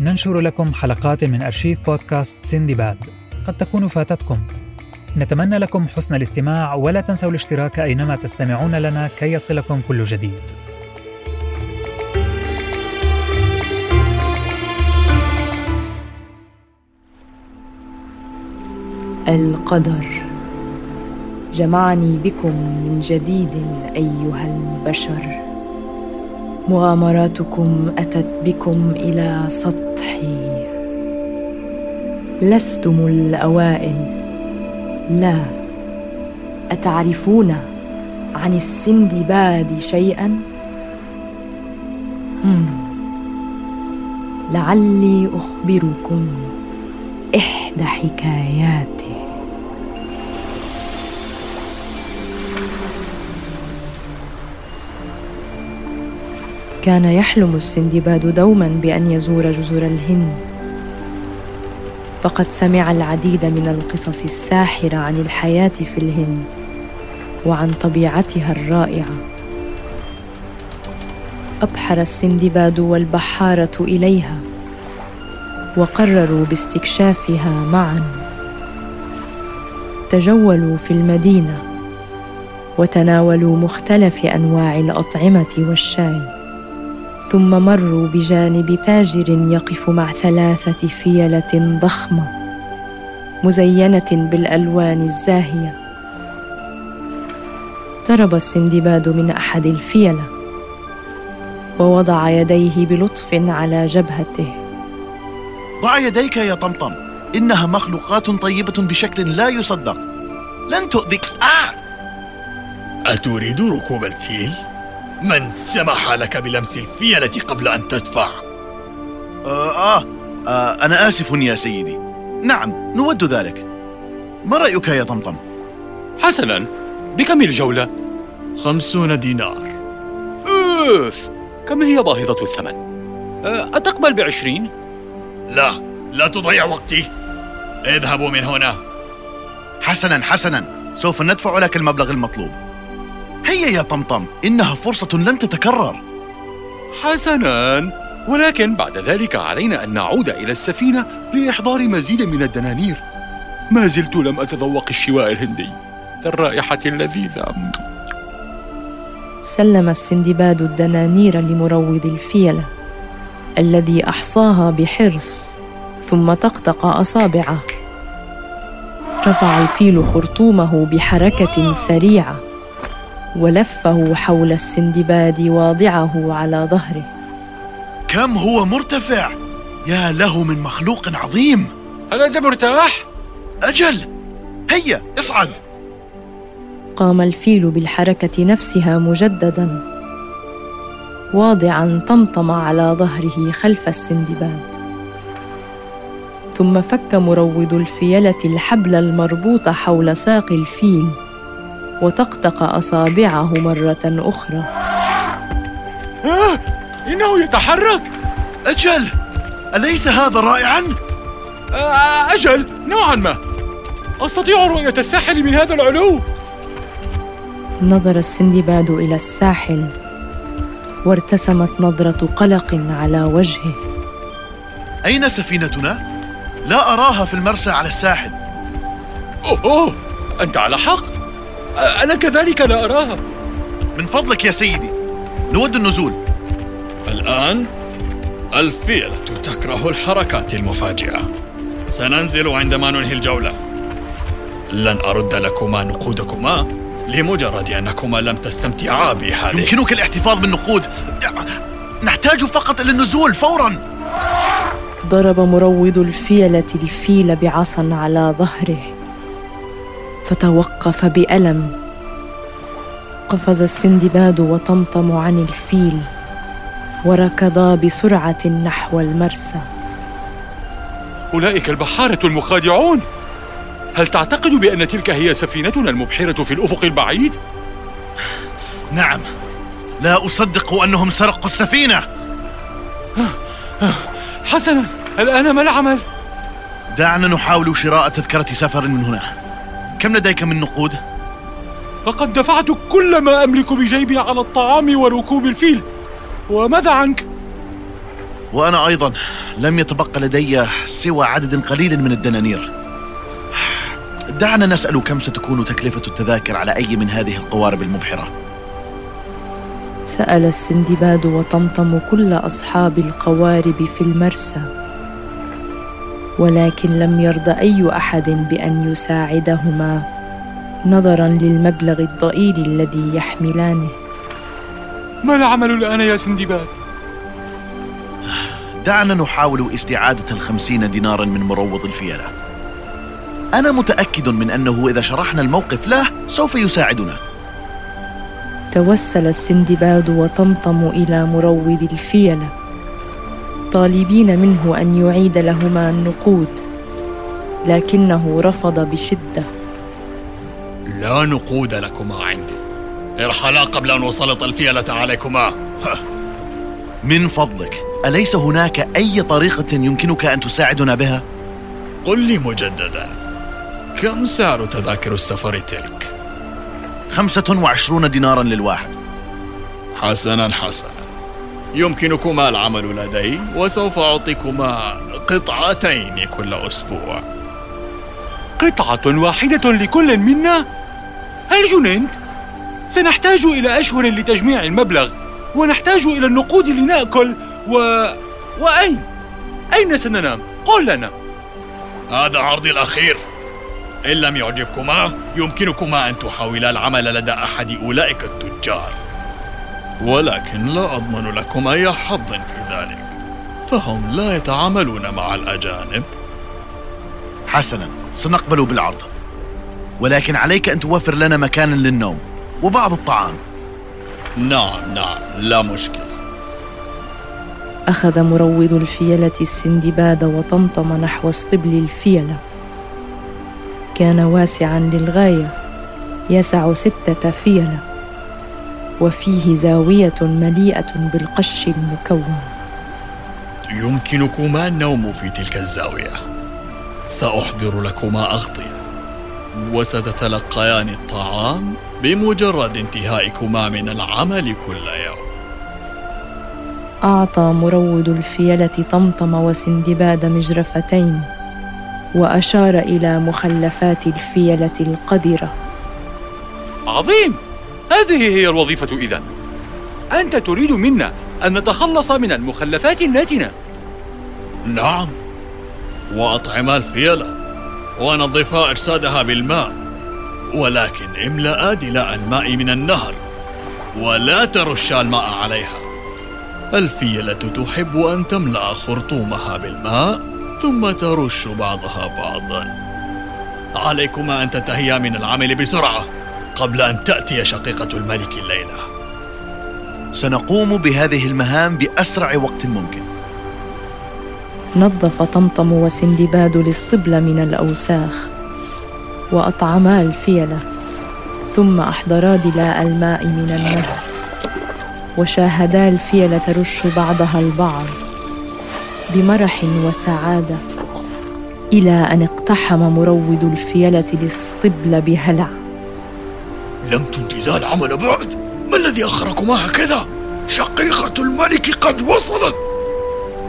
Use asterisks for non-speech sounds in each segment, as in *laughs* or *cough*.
ننشر لكم حلقات من أرشيف بودكاست سندباد قد تكون فاتتكم. نتمنى لكم حسن الاستماع ولا تنسوا الاشتراك أينما تستمعون لنا كي يصلكم كل جديد. القدر. جمعني بكم من جديد أيها البشر. مغامراتكم أتت بكم إلى سطحي لستم الأوائل. لا أتعرفون عن السندباد شيئا. لعلي أخبركم إحدى حكاياته. كان يحلم السندباد دوما بأن يزور جزر الهند. فقد سمع العديد من القصص الساحرة عن الحياة في الهند وعن طبيعتها الرائعة. أبحر السندباد والبحارة إليها وقرروا باستكشافها معا. تجولوا في المدينة وتناولوا مختلف أنواع الأطعمة والشاي. ثم مروا بجانب تاجر يقف مع ثلاثة فيلة ضخمة مزينة بالألوان الزاهية. اقترب السندباد من أحد الفيلة ووضع يديه بلطف على جبهته. ضع يديك يا طمطم إنها مخلوقات طيبة بشكل لا يصدق. لن تؤذيك آه! أتريد ركوب الفيل؟ من سمح لك بلمس الفيلة قبل أن تدفع؟ آه, آه, آه أنا آسف يا سيدي نعم نود ذلك ما رأيك يا طمطم؟ حسنا بكم الجولة؟ خمسون دينار أوف كم هي باهظة الثمن؟ آه، أتقبل بعشرين؟ لا لا تضيع وقتي اذهبوا من هنا حسنا حسنا سوف ندفع لك المبلغ المطلوب هيا يا طمطم إنها فرصة لن تتكرر. حسنا. ولكن بعد ذلك علينا أن نعود إلى السفينة لإحضار مزيد من الدنانير. ما زلت لم أتذوق الشواء الهندي. ذا الرائحة اللذيذة. سلم السندباد الدنانير لمروض الفيله الذي أحصاها بحرص ثم طقطق أصابعه. رفع الفيل خرطومه بحركة سريعة. ولفه حول السندباد واضعه على ظهره. كم هو مرتفع؟ يا له من مخلوق عظيم. هل أنت مرتاح؟ أجل. هيا اصعد. قام الفيل بالحركة نفسها مجددا. واضعا طمطم على ظهره خلف السندباد. ثم فك مروض الفيلة الحبل المربوط حول ساق الفيل. وطقطق أصابعه مرة أخرى. آه إنه يتحرك. أجل أليس هذا رائعا؟ آه أجل نوعا ما. أستطيع رؤية الساحل من هذا العلو؟ نظر السندباد إلى الساحل وارتسمت نظرة قلق على وجهه. أين سفينتنا؟ لا أراها في المرسى على الساحل. أوه, أنت على حق. أنا كذلك لا أراها. من فضلك يا سيدي. نود النزول. الآن الفيلة تكره الحركات المفاجئة. سننزل عندما ننهي الجولة. لن أرد لكما نقودكما لمجرد أنكما لم تستمتعا بهذه. يمكنك الاحتفاظ بالنقود. نحتاج فقط إلى النزول فورا. ضرب مروض الفيلة الفيل بعصا على ظهره. فتوقف بألم. قفز السندباد وطمطم عن الفيل وركضا بسرعة نحو المرسى. أولئك البحارة المخادعون! هل تعتقد بأن تلك هي سفينتنا المبحرة في الأفق البعيد؟ نعم. لا أصدق أنهم سرقوا السفينة. حسنا الآن ما العمل؟ دعنا نحاول شراء تذكرة سفر من هنا. كم لديك من نقود؟ لقد دفعت كل ما أملك بجيبي على الطعام وركوب الفيل وماذا عنك؟ وأنا أيضا لم يتبقى لدي سوى عدد قليل من الدنانير دعنا نسأل كم ستكون تكلفة التذاكر على أي من هذه القوارب المبحرة سأل السندباد وطمطم كل أصحاب القوارب في المرسى ولكن لم يرضى أي أحد بأن يساعدهما نظرا للمبلغ الضئيل الذي يحملانه. ما العمل الآن يا سندباد؟ دعنا نحاول استعادة الخمسين دينارا من مروض الفيلة. أنا متأكد من أنه إذا شرحنا الموقف له سوف يساعدنا. توسل السندباد وطمطم إلى مروض الفيلة. طالبين منه أن يعيد لهما النقود لكنه رفض بشدة. لا نقود لكما عندي. ارحلا قبل أن أسلط الفيلة عليكما. *laughs* من فضلك أليس هناك أي طريقة يمكنك أن تساعدنا بها؟ قل لي مجددا كم سعر تذاكر السفر تلك؟ خمسة وعشرون دينارا للواحد. حسنا حسنا. يمكنكما العمل لدي وسوف أعطيكما قطعتين كل أسبوع قطعة واحدة لكل منا؟ هل جننت؟ سنحتاج إلى أشهر لتجميع المبلغ ونحتاج إلى النقود لنأكل و... وأين؟ أين سننام؟ قل لنا هذا عرضي الأخير إن لم يعجبكما يمكنكما أن تحاولا العمل لدى أحد أولئك التجار ولكن لا أضمن لكم أي حظ في ذلك. فهم لا يتعاملون مع الأجانب. حسنا سنقبل بالعرض. ولكن عليك أن توفر لنا مكانا للنوم وبعض الطعام. نعم نعم لا مشكلة. أخذ مروض الفيلة السندباد وطمطم نحو اسطبل الفيلة. كان واسعا للغاية يسع ستة فيلة. وفيه زاوية مليئة بالقش المكون. يمكنكما النوم في تلك الزاوية. سأحضر لكما أغطية. وستتلقيان الطعام بمجرد انتهائكما من العمل كل يوم. أعطى مروض الفيلة طمطم وسندباد مجرفتين وأشار إلى مخلفات الفيلة القذرة. عظيم! هذه هي الوظيفة إذا أنت تريد منا أن نتخلص من المخلفات الناتنة. نعم. وأطعم الفيلة ونظفا أجسادها بالماء. ولكن املأ دلاء الماء من النهر. ولا ترش الماء عليها. الفيلة تحب أن تملأ خرطومها بالماء ثم ترش بعضها بعضا. عليكما أن تنتهيا من العمل بسرعة. قبل أن تأتي شقيقة الملك الليلة. سنقوم بهذه المهام بأسرع وقت ممكن. نظف طمطم وسندباد الاسطبل من الأوساخ وأطعما الفيلة ثم أحضرا دلاء الماء من النهر. وشاهدا الفيلة ترش بعضها البعض بمرح وسعادة إلى أن اقتحم مروض الفيلة الاسطبل بهلع. لم تنجزا العمل بعد. ما الذي أخركما هكذا؟ شقيقة الملك قد وصلت.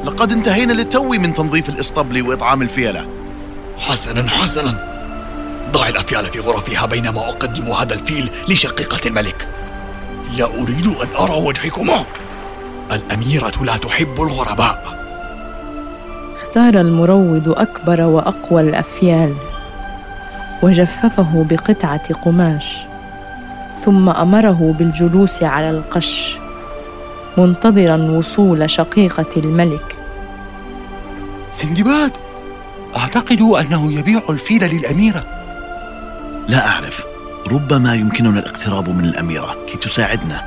لقد انتهينا للتو من تنظيف الإسطبل وإطعام الفيلة. حسنا حسنا. ضع الأفيال في غرفها بينما أقدم هذا الفيل لشقيقة الملك. لا أريد أن أرى وجهكما. الأميرة لا تحب الغرباء. اختار المروض أكبر وأقوى الأفيال. وجففه بقطعة قماش. ثم أمره بالجلوس على القش منتظرا وصول شقيقة الملك. سندباد أعتقد أنه يبيع الفيل للأميرة. لا أعرف. ربما يمكننا الاقتراب من الأميرة كي تساعدنا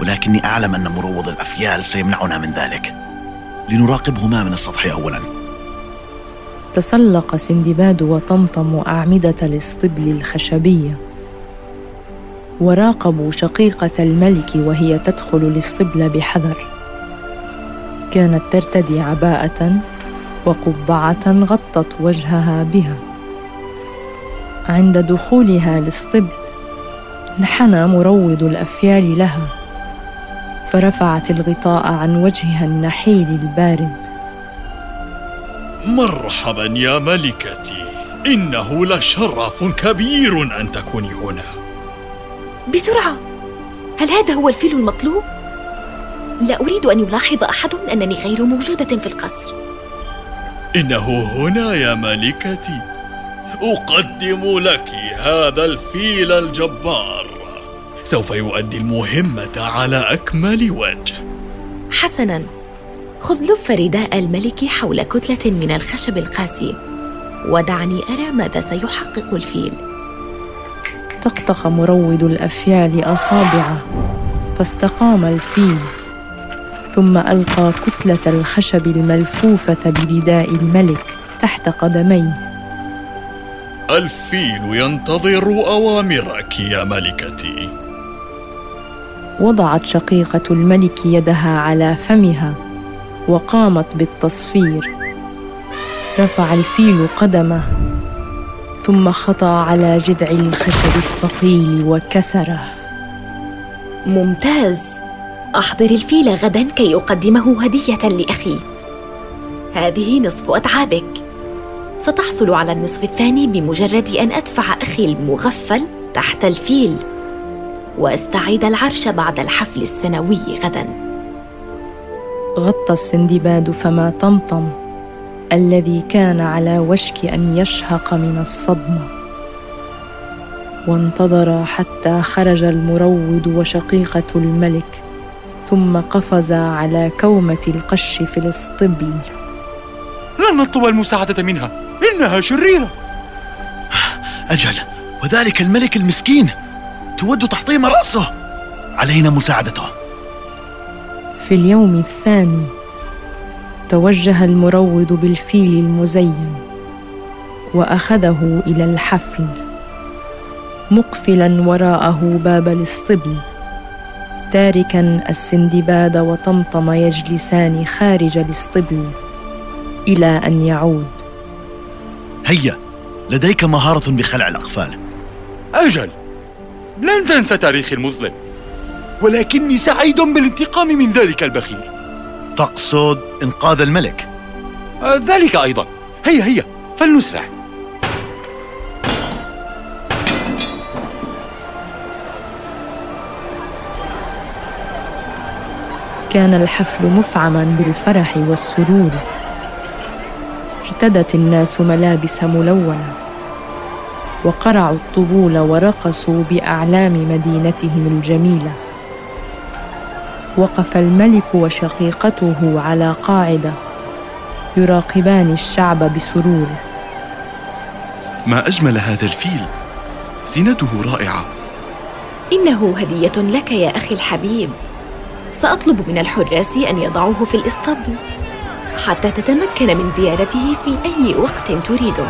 ولكني أعلم أن مروض الأفيال سيمنعنا من ذلك. لنراقبهما من السطح أولا. تسلق سندباد وطمطم أعمدة الاسطبل الخشبية وراقبوا شقيقة الملك وهي تدخل الاسطبل بحذر. كانت ترتدي عباءة وقبعة غطت وجهها بها. عند دخولها الاسطبل انحنى مروض الأفيال لها. فرفعت الغطاء عن وجهها النحيل البارد. مرحبا يا ملكتي. إنه لشرف كبير أن تكوني هنا. بسرعة! هل هذا هو الفيل المطلوب؟ لا أريد أن يلاحظ أحد أنني غير موجودة في القصر. إنه هنا يا ملكتي. أقدم لك هذا الفيل الجبار. سوف يؤدي المهمة على أكمل وجه. حسناً. خذ لف رداء الملك حول كتلة من الخشب القاسي ودعني أرى ماذا سيحقق الفيل. طقطق مروض الأفيال أصابعه فاستقام الفيل ثم ألقى كتلة الخشب الملفوفة برداء الملك تحت قدميه. الفيل ينتظر أوامرك يا ملكتي. وضعت شقيقة الملك يدها على فمها وقامت بالتصفير. رفع الفيل قدمه. ثم خطا على جذع الخشب الثقيل وكسره. ممتاز. أحضر الفيل غدا كي أقدمه هدية لأخي. هذه نصف اتعابك ستحصل على النصف الثاني بمجرد أن أدفع أخي المغفل تحت الفيل. وأستعيد العرش بعد الحفل السنوي غدا. غطى السندباد فما طمطم. الذي كان على وشك أن يشهق من الصدمة. وانتظر حتى خرج المروض وشقيقة الملك ثم قفز على كومة القش في الاسطبل لن نطلب المساعدة منها. إنها شريرة. أجل وذلك الملك المسكين. تود تحطيم رأسه. علينا مساعدته. في اليوم الثاني توجه المروض بالفيل المزين وأخذه إلى الحفل مقفلا وراءه باب الاسطبل تاركا السندباد وطمطم يجلسان خارج الاسطبل إلى أن يعود. هيا لديك مهارة بخلع الأقفال. أجل! لن تنسى تاريخي المظلم. ولكني سعيد بالانتقام من ذلك البخيل. تقصد إنقاذ الملك. آه، ذلك أيضا. هيا هيا فلنسرع. كان الحفل مفعما بالفرح والسرور. ارتدت الناس ملابس ملونة وقرعوا الطبول ورقصوا بأعلام مدينتهم الجميلة. وقف الملك وشقيقته على قاعدة يراقبان الشعب بسرور. ما أجمل هذا الفيل؟ زينته رائعة. إنه هدية لك يا أخي الحبيب. سأطلب من الحراس أن يضعوه في الاسطبل حتى تتمكن من زيارته في أي وقت تريده.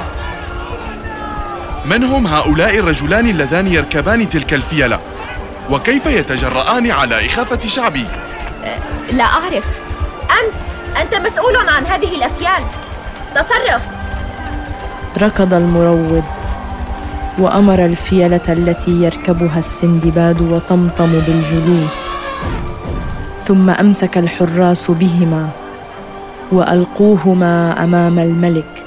من هم هؤلاء الرجلان اللذان يركبان تلك الفيلة؟ وكيف يتجرآن على إخافة شعبي؟ لا أعرف. أنت أنت مسؤول عن هذه الأفيال. تصرف. ركض المروض وأمر الفيلة التي يركبها السندباد وطمطم بالجلوس ثم أمسك الحراس بهما وألقوهما أمام الملك.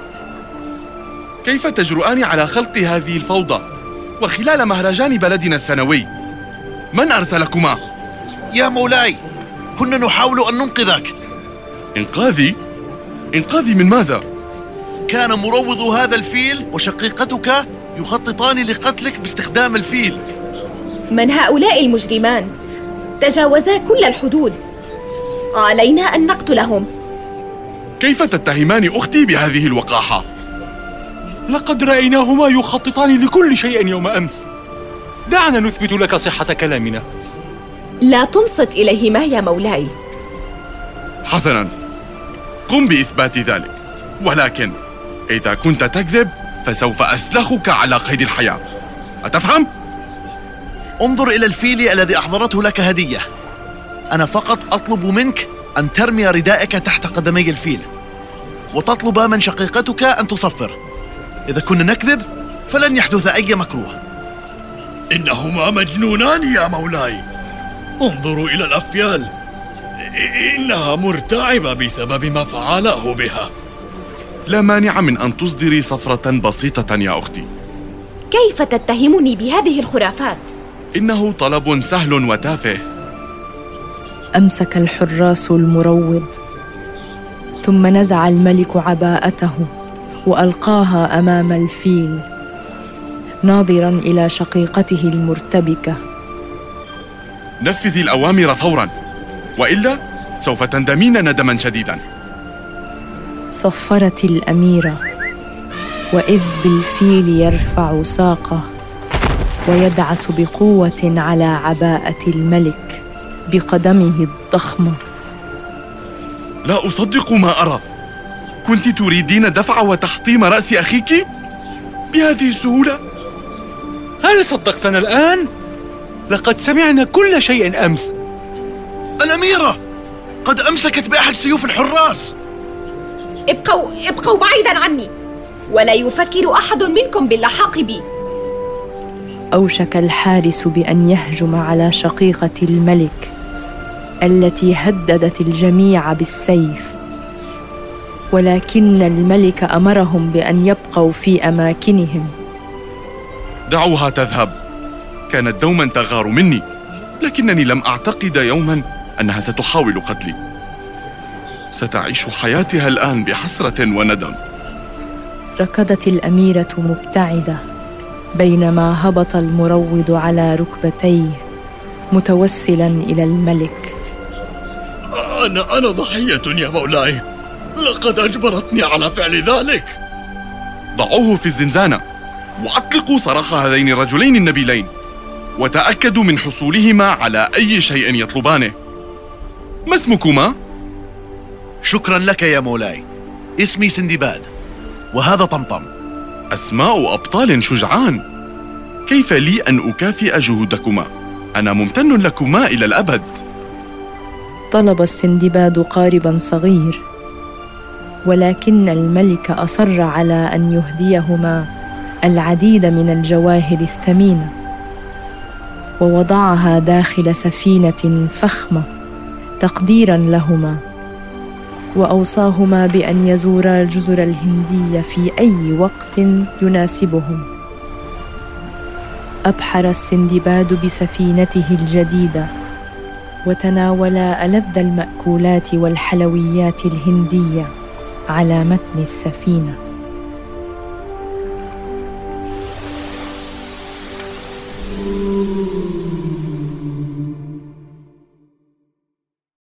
كيف تجرؤان على خلق هذه الفوضى؟ وخلال مهرجان بلدنا السنوي. من أرسلكما؟ يا مولاي كنا نحاول أن ننقذك إنقاذي؟ إنقاذي من ماذا؟ كان مروض هذا الفيل وشقيقتك يخططان لقتلك باستخدام الفيل من هؤلاء المجرمان تجاوزا كل الحدود علينا أن نقتلهم كيف تتهمان أختي بهذه الوقاحة؟ لقد رأيناهما يخططان لكل شيء يوم أمس دعنا نثبت لك صحة كلامنا. لا تنصت اليهما يا مولاي؟ حسنا. قم بإثبات ذلك. ولكن إذا كنت تكذب فسوف أسلخك على قيد الحياة. أتفهم؟ انظر إلى الفيل الذي أحضرته لك هدية. أنا فقط أطلب منك أن ترمي رداءك تحت قدمي الفيل. وتطلب من شقيقتك أن تصفر. إذا كنا نكذب فلن يحدث أي مكروه. إنهما مجنونان يا مولاي انظروا إلى الأفيال إنها مرتعبة بسبب ما فعله بها لا مانع من أن تصدري صفرة بسيطة يا أختي كيف تتهمني بهذه الخرافات؟ إنه طلب سهل وتافه امسك الحراس المروض ثم نزع الملك عباءته والقاها امام الفيل ناظرا إلى شقيقته المرتبكة نفذي الأوامر فورا وإلا سوف تندمين ندما شديدا صفرت الأميرة وإذ بالفيل يرفع ساقه ويدعس بقوة على عباءة الملك بقدمه الضخمه لا أصدق ما أرى كنت تريدين دفع وتحطيم رأس أخيك؟ بهذه السهولة؟ هل صدقتنا الآن؟ لقد سمعنا كل شيء أمس. الأميرة قد أمسكت بأحد سيوف الحراس. ابقوا ابقوا بعيدا عني. ولا يفكر أحد منكم باللحاق بي. أوشك الحارس بأن يهجم على شقيقة الملك التي هددت الجميع بالسيف. ولكن الملك أمرهم بأن يبقوا في أماكنهم. دعوها تذهب. كانت دوما تغار مني لكنني لم أعتقد يوما أنها ستحاول قتلي. ستعيش حياتها الآن بحسرة وندم. ركضت الأميرة مبتعدة بينما هبط المروض على ركبتيه متوسلا إلى الملك. أنا أنا ضحية يا مولاي. لقد أجبرتني على فعل ذلك. ضعوه في الزنزانة. وأطلقوا سراح هذين الرجلين النبيلين وتأكدوا من حصولهما على أي شيء يطلبانه. ما اسمكما؟ شكرا لك يا مولاي. اسمي سندباد وهذا طمطم. أسماء أبطال شجعان. كيف لي أن أكافئ جهودكما؟ أنا ممتن لكما إلى الأبد. طلب السندباد قاربا صغير ولكن الملك أصر على أن يهديهما. العديد من الجواهر الثمينه ووضعها داخل سفينة فخمة تقديرا لهما وأوصاهما بأن يزورا الجزر الهنديه في أي وقت يناسبهم. أبحر السندباد بسفينته الجديدة وتناولا ألذ المأكولات والحلويات الهندية على متن السفينة.